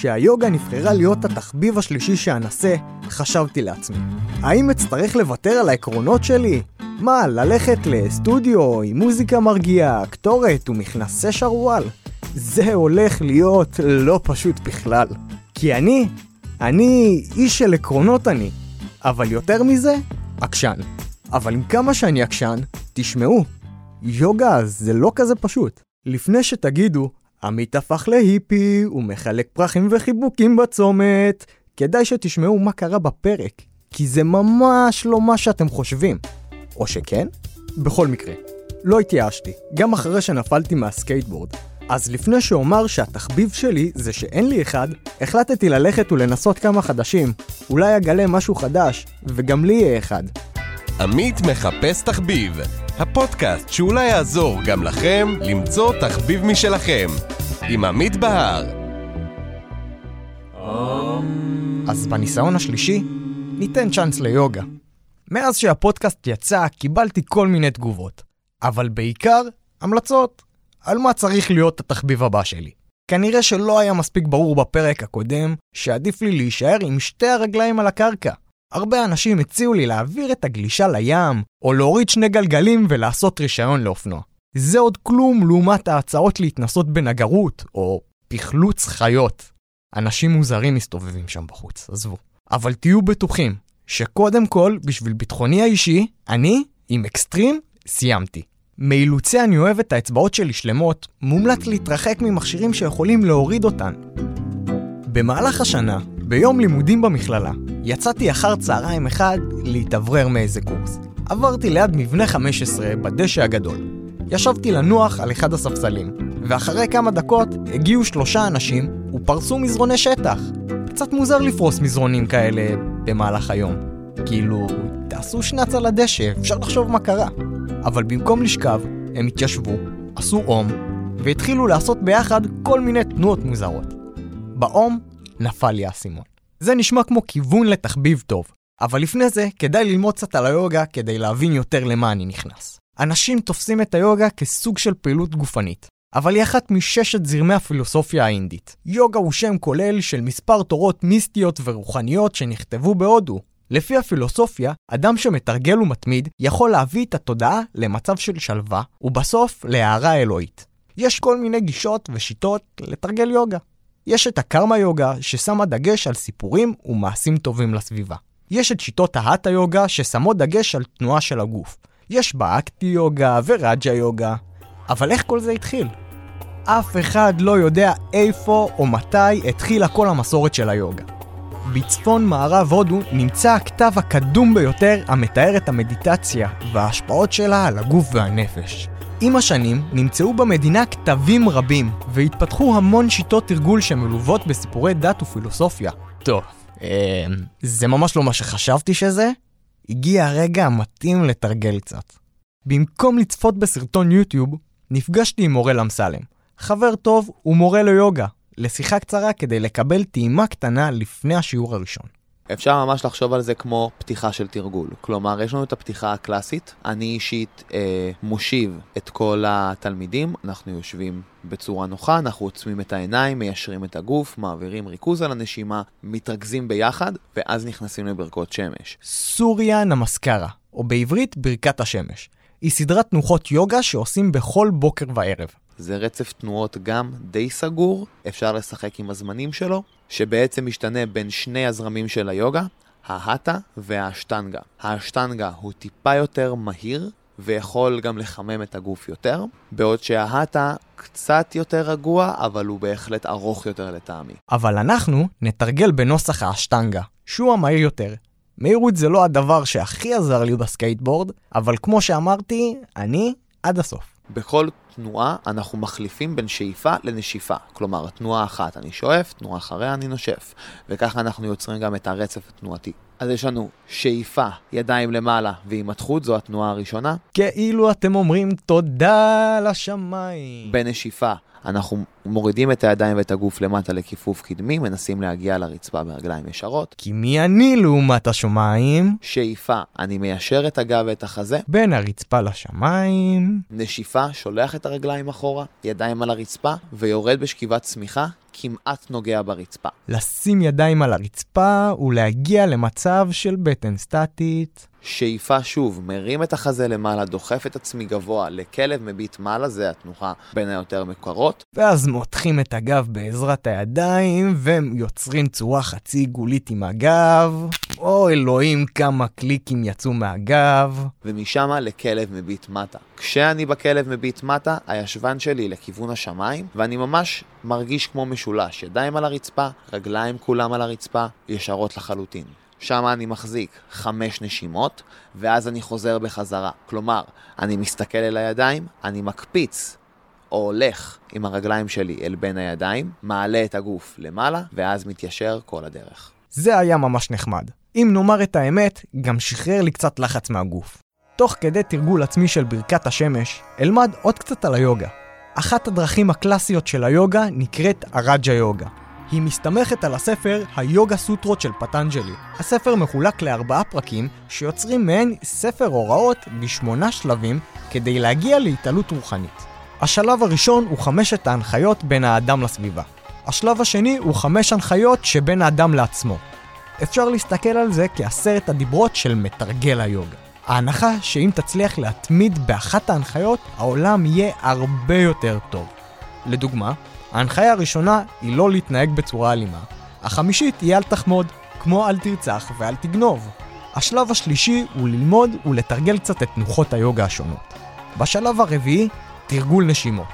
כשהיוגה נבחרה להיות התחביב השלישי שאנסה, חשבתי לעצמי, האם אצטרך לוותר על העקרונות שלי? מה, ללכת לסטודיו עם מוזיקה מרגיעה, קטורת ומכנסי שרוואל? זה הולך להיות לא פשוט בכלל. כי אני, אני איש של עקרונות אני, אבל יותר מזה, עקשן. אבל עם כמה שאני עקשן, תשמעו, יוגה זה לא כזה פשוט. לפני שתגידו, עמית הפך להיפי, הוא מחלק פרחים וחיבוקים בצומת, כדאי שתשמעו מה קרה בפרק, כי זה ממש לא מה שאתם חושבים. או שכן? בכל מקרה, לא התייאשתי, גם אחרי שנפלתי מהסקייטבורד. אז לפני שאומר שהתחביב שלי זה שאין לי אחד, החלטתי ללכת ולנסות כמה חדשים. אולי אגלה משהו חדש, וגם לי יהיה אחד. עמית מחפש תחביב, הפודקאסט שאולי יעזור גם לכם למצוא תחביב משלכם, עם עמית בהר. אז בניסיון השלישי, ניתן צ'אנס ליוגה. מאז שהפודקאסט יצא, קיבלתי כל מיני תגובות. אבל בעיקר, המלצות. על מה צריך להיות התחביב הבא שלי. כנראה שלא היה מספיק ברור בפרק הקודם, שעדיף לי להישאר עם שתי הרגליים על הקרקע. הרבה אנשים הציעו לי להעביר את הגלישה לים, או להוריד שני גלגלים ולעשות רישיון לאופנוע. זה עוד כלום לעומת ההצעות להתנסות בנגרות, או פחלוץ חיות. אנשים מוזרים מסתובבים שם בחוץ, עזבו. אבל תהיו בטוחים, שקודם כל, בשביל ביטחוני האישי, אני, עם אקסטרים, סיימתי. מאילוצי אני אוהב את האצבעות שלי שלמות, מומלץ להתרחק ממכשירים שיכולים להוריד אותן. במהלך השנה, ביום לימודים במכללה, יצאתי אחר צהריים אחד להתאוורר מאיזה קורס. עברתי ליד מבנה 15 בדשא הגדול. ישבתי לנוח על אחד הספסלים, ואחרי כמה דקות הגיעו שלושה אנשים ופרסו מזרוני שטח. קצת מוזר לפרוס מזרונים כאלה במהלך היום. כאילו, תעשו שנץ על הדשא, אפשר לחשוב מה קרה. אבל במקום לשכב, הם התיישבו, עשו אום, והתחילו לעשות ביחד כל מיני תנועות מוזרות. באום נפל לי האסימון. זה נשמע כמו כיוון לתחביב טוב, אבל לפני זה כדאי ללמוד קצת על היוגה כדי להבין יותר למה אני נכנס. אנשים תופסים את היוגה כסוג של פעילות גופנית, אבל היא אחת מששת זרמי הפילוסופיה האינדית. יוגה הוא שם כולל של מספר תורות מיסטיות ורוחניות שנכתבו בהודו. לפי הפילוסופיה, אדם שמתרגל ומתמיד יכול להביא את התודעה למצב של שלווה, ובסוף להערה אלוהית. יש כל מיני גישות ושיטות לתרגל יוגה. יש את הקרמה יוגה, ששמה דגש על סיפורים ומעשים טובים לסביבה. יש את שיטות ההטה יוגה, ששמות דגש על תנועה של הגוף. יש באקטי יוגה ורג'ה יוגה. אבל איך כל זה התחיל? אף אחד לא יודע איפה או מתי התחילה כל המסורת של היוגה. בצפון מערב הודו נמצא הכתב הקדום ביותר המתאר את המדיטציה וההשפעות שלה על הגוף והנפש. עם השנים נמצאו במדינה כתבים רבים, והתפתחו המון שיטות תרגול שמלוות בסיפורי דת ופילוסופיה. טוב, אה, זה ממש לא מה שחשבתי שזה. הגיע הרגע המתאים לתרגל קצת. במקום לצפות בסרטון יוטיוב, נפגשתי עם מורל אמסלם, חבר טוב ומורה ליוגה, לשיחה קצרה כדי לקבל טעימה קטנה לפני השיעור הראשון. אפשר ממש לחשוב על זה כמו פתיחה של תרגול. כלומר, יש לנו את הפתיחה הקלאסית, אני אישית אה, מושיב את כל התלמידים, אנחנו יושבים בצורה נוחה, אנחנו עוצמים את העיניים, מיישרים את הגוף, מעבירים ריכוז על הנשימה, מתרכזים ביחד, ואז נכנסים לברכות שמש. סוריה נמסקרה, או בעברית ברכת השמש. היא סדרת תנוחות יוגה שעושים בכל בוקר וערב. זה רצף תנועות גם די סגור, אפשר לשחק עם הזמנים שלו, שבעצם משתנה בין שני הזרמים של היוגה, ההטה והאשטנגה. האשטנגה הוא טיפה יותר מהיר, ויכול גם לחמם את הגוף יותר, בעוד שההטה קצת יותר רגוע, אבל הוא בהחלט ארוך יותר לטעמי. אבל אנחנו נתרגל בנוסח האשטנגה, שהוא המהיר יותר. מהירות זה לא הדבר שהכי עזר לי בסקייטבורד, אבל כמו שאמרתי, אני עד הסוף. בכל תנועה אנחנו מחליפים בין שאיפה לנשיפה. כלומר, תנועה אחת אני שואף, תנועה אחריה אני נושף. וככה אנחנו יוצרים גם את הרצף התנועתי. אז יש לנו שאיפה, ידיים למעלה והימתחות, זו התנועה הראשונה. כאילו אתם אומרים תודה לשמיים. בנשיפה אנחנו מורידים את הידיים ואת הגוף למטה לכיפוף קדמי, מנסים להגיע לרצפה ברגליים ישרות. כי מי אני לעומת השמיים? שאיפה, אני מיישר את הגב ואת החזה. בין הרצפה לשמיים. נשיפה, שולח את הרגליים אחורה, ידיים על הרצפה, ויורד בשכיבת צמיחה, כמעט נוגע ברצפה. לשים ידיים על הרצפה ולהגיע למצב של בטן סטטית. שאיפה שוב, מרים את החזה למעלה, דוחף את עצמי גבוה, לכלב מביט מעלה, זה התנוחה בין היותר מקורות. ואז מותחים את הגב בעזרת הידיים, ויוצרים צורה חצי עיגולית עם הגב. או אלוהים, כמה קליקים יצאו מהגב. ומשם לכלב מביט מטה. כשאני בכלב מביט מטה, הישבן שלי לכיוון השמיים, ואני ממש מרגיש כמו משולש, ידיים על הרצפה, רגליים כולם על הרצפה, ישרות לחלוטין. שם אני מחזיק חמש נשימות, ואז אני חוזר בחזרה. כלומר, אני מסתכל אל הידיים, אני מקפיץ או הולך עם הרגליים שלי אל בין הידיים, מעלה את הגוף למעלה, ואז מתיישר כל הדרך. זה היה ממש נחמד. אם נאמר את האמת, גם שחרר לי קצת לחץ מהגוף. תוך כדי תרגול עצמי של ברכת השמש, אלמד עוד קצת על היוגה. אחת הדרכים הקלאסיות של היוגה נקראת הרג'ה יוגה. היא מסתמכת על הספר היוגה סוטרות של פטנג'לי. הספר מחולק לארבעה פרקים שיוצרים מעין ספר הוראות בשמונה שלבים כדי להגיע להתעלות רוחנית. השלב הראשון הוא חמשת ההנחיות בין האדם לסביבה. השלב השני הוא חמש הנחיות שבין האדם לעצמו. אפשר להסתכל על זה כעשרת הדיברות של מתרגל היוגה. ההנחה שאם תצליח להתמיד באחת ההנחיות, העולם יהיה הרבה יותר טוב. לדוגמה, ההנחיה הראשונה היא לא להתנהג בצורה אלימה. החמישית היא אל תחמוד, כמו אל תרצח ואל תגנוב. השלב השלישי הוא ללמוד ולתרגל קצת את תנוחות היוגה השונות. בשלב הרביעי, תרגול נשימות.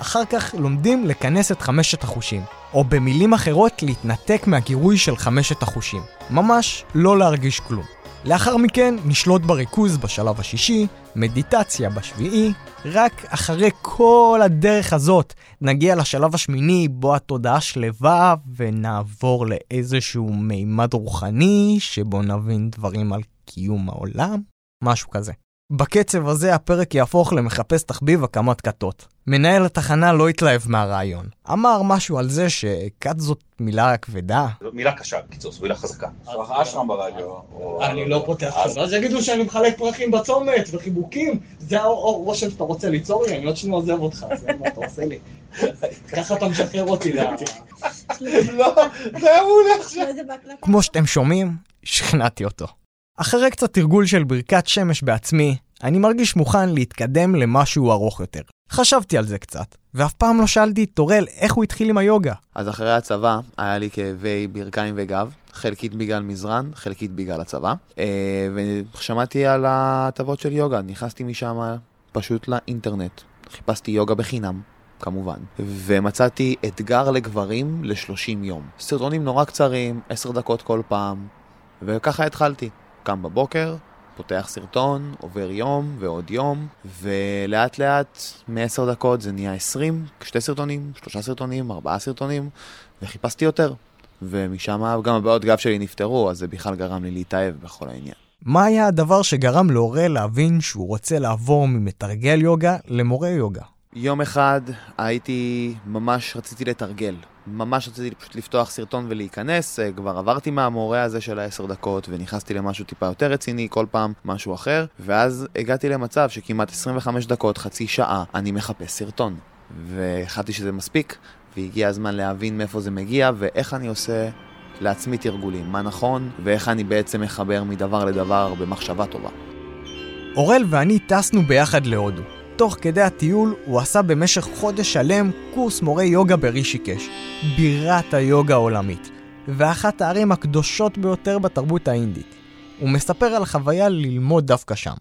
אחר כך לומדים לכנס את חמשת החושים, או במילים אחרות להתנתק מהגירוי של חמשת החושים. ממש לא להרגיש כלום. לאחר מכן נשלוט בריכוז בשלב השישי, מדיטציה בשביעי, רק אחרי כל הדרך הזאת נגיע לשלב השמיני בו התודעה שלווה ונעבור לאיזשהו מימד רוחני שבו נבין דברים על קיום העולם, משהו כזה. בקצב הזה הפרק יהפוך למחפש תחביב הקמת כתות. מנהל התחנה לא התלהב מהרעיון. אמר משהו על זה שכת זאת מילה כבדה. זו מילה קשה, בקיצור, זו מילה חזקה. אשרם ברדיו. אני לא פותח חזרה, אז יגידו שאני מחלק פרחים בצומת וחיבוקים, זה הרושם שאתה רוצה ליצור לי, אני עוד שניה עוזב אותך, זה מה אתה עושה לי. ככה אתה משחרר אותי ל... לא, זה היה מעולה עכשיו. כמו שאתם שומעים, שכנעתי אותו. אחרי קצת תרגול של ברכת שמש בעצמי, אני מרגיש מוכן להתקדם למשהו ארוך יותר. חשבתי על זה קצת, ואף פעם לא שאלתי את טורל איך הוא התחיל עם היוגה. אז אחרי הצבא, היה לי כאבי ברכיים וגב, חלקית בגלל מזרן, חלקית בגלל הצבא, אה, ושמעתי על ההטבות של יוגה, נכנסתי משם פשוט לאינטרנט, חיפשתי יוגה בחינם. כמובן, ומצאתי אתגר לגברים ל-30 יום. סרטונים נורא קצרים, 10 דקות כל פעם, וככה התחלתי. קם בבוקר, פותח סרטון, עובר יום ועוד יום, ולאט לאט מ-10 דקות זה נהיה 20, שתי סרטונים, שלושה סרטונים, ארבעה סרטונים, וחיפשתי יותר. ומשם גם הבעיות גב שלי נפתרו, אז זה בכלל גרם לי להתאהב בכל העניין. מה היה הדבר שגרם להורה להבין שהוא רוצה לעבור ממתרגל יוגה למורה יוגה? יום אחד הייתי, ממש רציתי לתרגל. ממש רציתי פשוט לפתוח סרטון ולהיכנס, אה, כבר עברתי מהמורה הזה של העשר דקות ונכנסתי למשהו טיפה יותר רציני, כל פעם משהו אחר, ואז הגעתי למצב שכמעט 25 דקות, חצי שעה, אני מחפש סרטון. והחלטתי שזה מספיק, והגיע הזמן להבין מאיפה זה מגיע ואיך אני עושה לעצמי תרגולים, מה נכון, ואיך אני בעצם מחבר מדבר לדבר במחשבה טובה. אורל ואני טסנו ביחד להודו. תוך כדי הטיול הוא עשה במשך חודש שלם קורס מורה יוגה ברישיקש, בירת היוגה העולמית, ואחת הערים הקדושות ביותר בתרבות האינדית. הוא מספר על החוויה ללמוד דווקא שם.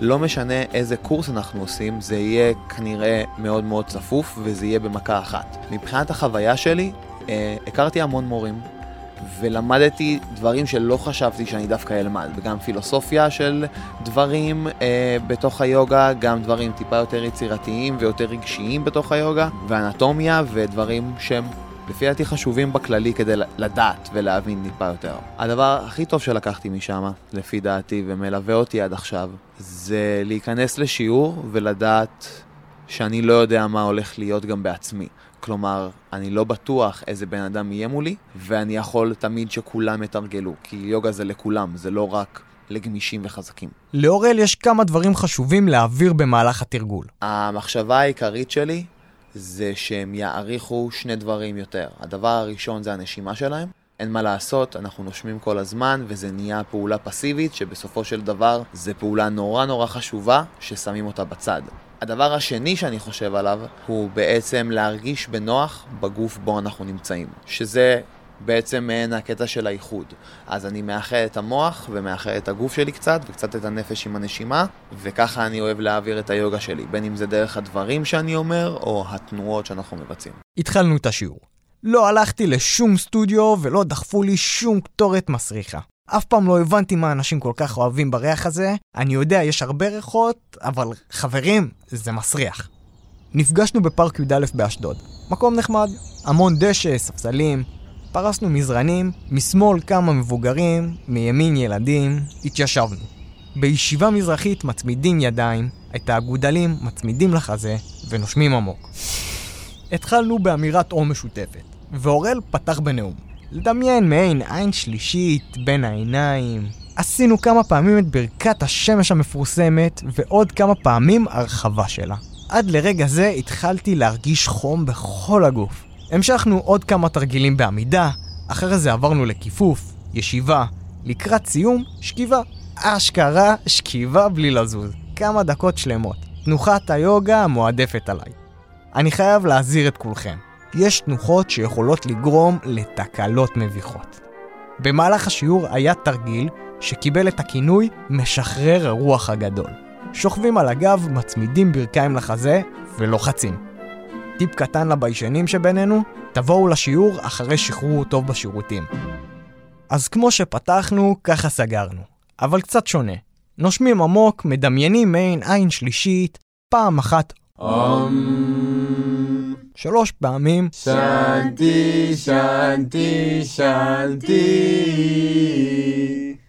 לא משנה איזה קורס אנחנו עושים, זה יהיה כנראה מאוד מאוד צפוף וזה יהיה במכה אחת. מבחינת החוויה שלי, אה, הכרתי המון מורים ולמדתי דברים שלא חשבתי שאני דווקא אלמד, וגם פילוסופיה של דברים אה, בתוך היוגה, גם דברים טיפה יותר יצירתיים ויותר רגשיים בתוך היוגה, ואנטומיה ודברים שהם לפי דעתי חשובים בכללי כדי לדעת ולהבין טיפה יותר. הדבר הכי טוב שלקחתי משם, לפי דעתי, ומלווה אותי עד עכשיו, זה להיכנס לשיעור ולדעת שאני לא יודע מה הולך להיות גם בעצמי. כלומר, אני לא בטוח איזה בן אדם יהיה מולי, ואני יכול תמיד שכולם יתרגלו, כי יוגה זה לכולם, זה לא רק לגמישים וחזקים. לאורל יש כמה דברים חשובים להעביר במהלך התרגול. המחשבה העיקרית שלי זה שהם יעריכו שני דברים יותר. הדבר הראשון זה הנשימה שלהם. אין מה לעשות, אנחנו נושמים כל הזמן וזה נהיה פעולה פסיבית שבסופו של דבר זה פעולה נורא נורא חשובה ששמים אותה בצד. הדבר השני שאני חושב עליו הוא בעצם להרגיש בנוח בגוף בו אנחנו נמצאים, שזה בעצם מעין הקטע של האיחוד. אז אני מאחד את המוח ומאחד את הגוף שלי קצת וקצת את הנפש עם הנשימה וככה אני אוהב להעביר את היוגה שלי, בין אם זה דרך הדברים שאני אומר או התנועות שאנחנו מבצעים. התחלנו את השיעור. לא הלכתי לשום סטודיו ולא דחפו לי שום קטורת מסריחה. אף פעם לא הבנתי מה אנשים כל כך אוהבים בריח הזה. אני יודע, יש הרבה ריחות, אבל חברים, זה מסריח. נפגשנו בפארק י"א באשדוד. מקום נחמד, המון דשא, ספסלים. פרסנו מזרנים, משמאל כמה מבוגרים, מימין ילדים, התיישבנו. בישיבה מזרחית מצמידים ידיים, את האגודלים מצמידים לחזה ונושמים עמוק. התחלנו באמירת אור משותפת, ואורל פתח בנאום. לדמיין מעין עין שלישית בין העיניים. עשינו כמה פעמים את ברכת השמש המפורסמת, ועוד כמה פעמים הרחבה שלה. עד לרגע זה התחלתי להרגיש חום בכל הגוף. המשכנו עוד כמה תרגילים בעמידה, אחרי זה עברנו לכיפוף, ישיבה, לקראת סיום, שכיבה. אשכרה שכיבה בלי לזוז. כמה דקות שלמות. תנוחת היוגה המועדפת עליי. אני חייב להזהיר את כולכם. יש תנוחות שיכולות לגרום לתקלות מביכות. במהלך השיעור היה תרגיל שקיבל את הכינוי משחרר הרוח הגדול. שוכבים על הגב, מצמידים ברכיים לחזה ולוחצים. טיפ קטן לביישנים שבינינו, תבואו לשיעור אחרי שחרור טוב בשירותים. אז כמו שפתחנו, ככה סגרנו. אבל קצת שונה. נושמים עמוק, מדמיינים מעין עין שלישית, פעם אחת שלוש פעמים שנתי, שנתי, שנתי.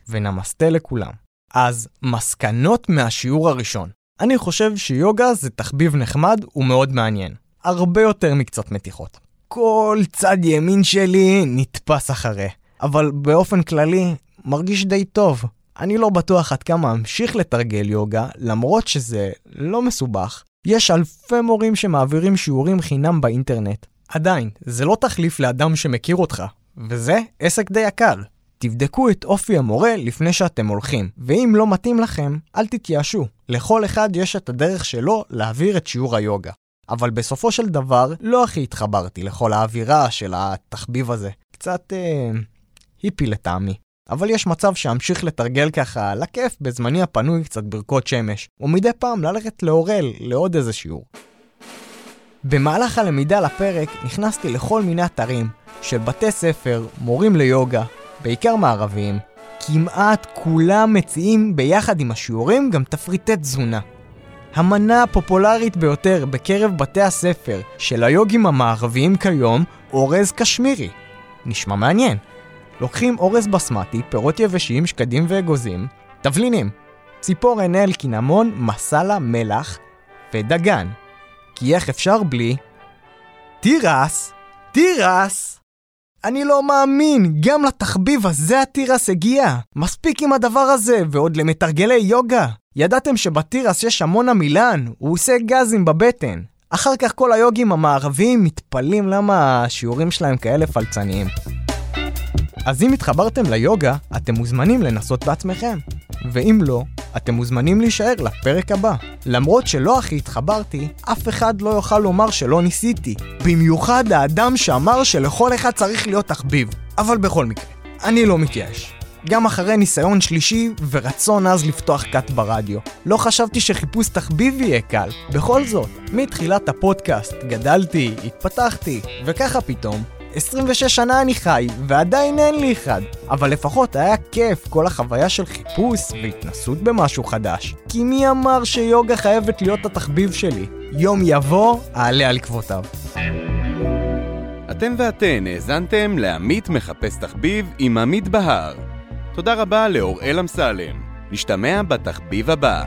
ונמסטה לכולם. אז מסקנות מהשיעור הראשון. אני חושב שיוגה זה תחביב נחמד ומאוד מעניין. הרבה יותר מקצת מתיחות. כל צד ימין שלי נתפס אחרי. אבל באופן כללי, מרגיש די טוב. אני לא בטוח עד כמה אמשיך לתרגל יוגה, למרות שזה לא מסובך. יש אלפי מורים שמעבירים שיעורים חינם באינטרנט. עדיין, זה לא תחליף לאדם שמכיר אותך, וזה עסק די יקר. תבדקו את אופי המורה לפני שאתם הולכים, ואם לא מתאים לכם, אל תתייאשו. לכל אחד יש את הדרך שלו להעביר את שיעור היוגה. אבל בסופו של דבר, לא הכי התחברתי לכל האווירה של התחביב הזה. קצת אה, היפי לטעמי. אבל יש מצב שאמשיך לתרגל ככה לכיף בזמני הפנוי קצת ברכות שמש, ומדי פעם ללכת לאורל לעוד איזה שיעור. במהלך הלמידה לפרק נכנסתי לכל מיני אתרים של בתי ספר, מורים ליוגה, בעיקר מערביים. כמעט כולם מציעים ביחד עם השיעורים גם תפריטי תזונה. המנה הפופולרית ביותר בקרב בתי הספר של היוגים המערביים כיום, אורז קשמירי. נשמע מעניין. לוקחים אורז בסמטי, פירות יבשים, שקדים ואגוזים, תבלינים, ציפורן אל קינמון, מסאלה, מלח ודגן. כי איך אפשר בלי? תירס! תירס! אני לא מאמין, גם לתחביב הזה התירס הגיע. מספיק עם הדבר הזה, ועוד למתרגלי יוגה. ידעתם שבתירס יש המון עמילן, הוא עושה גזים בבטן. אחר כך כל היוגים המערביים מתפלאים למה השיעורים שלהם כאלה פלצניים. אז אם התחברתם ליוגה, אתם מוזמנים לנסות בעצמכם. ואם לא, אתם מוזמנים להישאר לפרק הבא. למרות שלא הכי התחברתי, אף אחד לא יוכל לומר שלא ניסיתי. במיוחד האדם שאמר שלכל אחד צריך להיות תחביב. אבל בכל מקרה, אני לא מתייאש. גם אחרי ניסיון שלישי ורצון עז לפתוח קאט ברדיו. לא חשבתי שחיפוש תחביב יהיה קל. בכל זאת, מתחילת הפודקאסט גדלתי, התפתחתי, וככה פתאום 26 שנה אני חי, ועדיין אין לי אחד. אבל לפחות היה כיף כל החוויה של חיפוש והתנסות במשהו חדש. כי מי אמר שיוגה חייבת להיות התחביב שלי? יום יבוא, אעלה על עקבותיו. אתם ואתן האזנתם לעמית מחפש תחביב עם עמית בהר. תודה רבה לאוראל אמסלם. נשתמע בתחביב הבא.